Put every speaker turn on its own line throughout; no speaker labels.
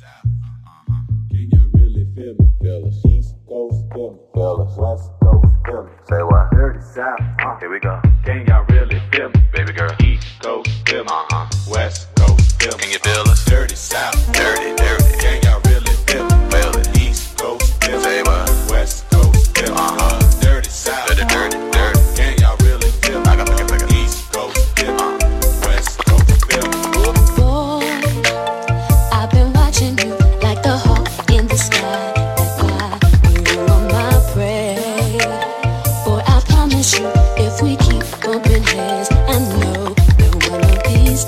Can y'all really feel me, fellas? East Coast, feel me, fellas. West Coast, feel me.
Say what?
Dirty South.
Here we go.
Can y'all
these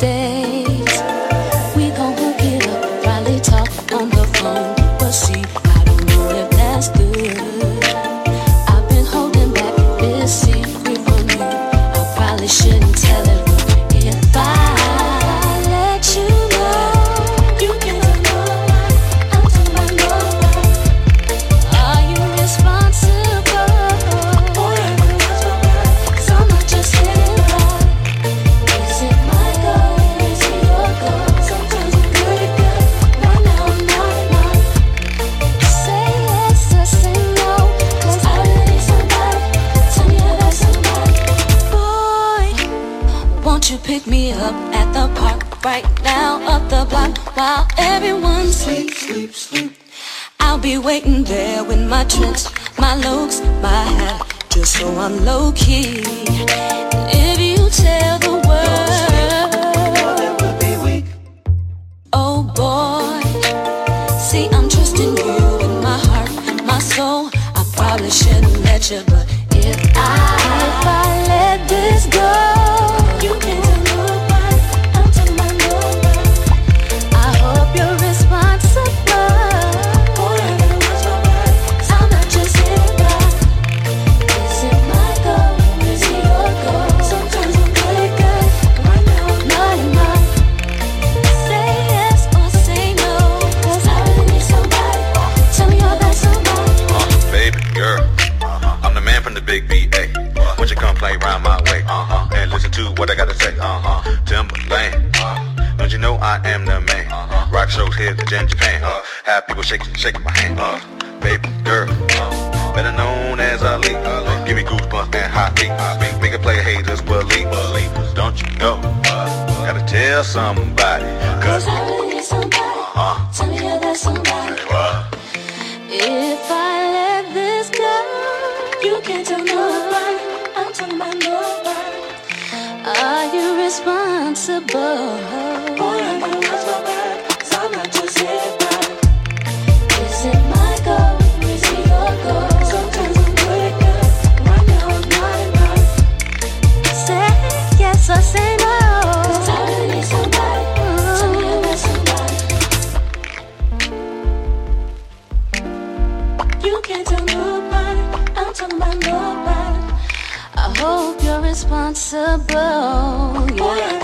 won't you pick me up at the park right now, up the block, while everyone sleeps, sleep, sleep. I'll be waiting there with my tricks, my looks, my hat, just so I'm low key. If you tell the world, oh boy. See, I'm trusting you with my heart, my soul. I probably shouldn't let you, but if I if I let this go, to
what I gotta say. Uh-huh. Timbaland. Don't you know I am the man? Rock shows here in Japan. Uh, have people shaking, shaking my hand. Uh, baby girl. Uh, Better known as Aaliyah. Give me goosebumps and hot beat. Make it play haters believe. Don't you know? Uh, Gotta tell somebody. Cause
Cause I really need somebody.
Uh-huh.
Tell me you're that somebody.
uh,
If I let this go, you can't tell nobody. Are you responsible? responsible. Yeah.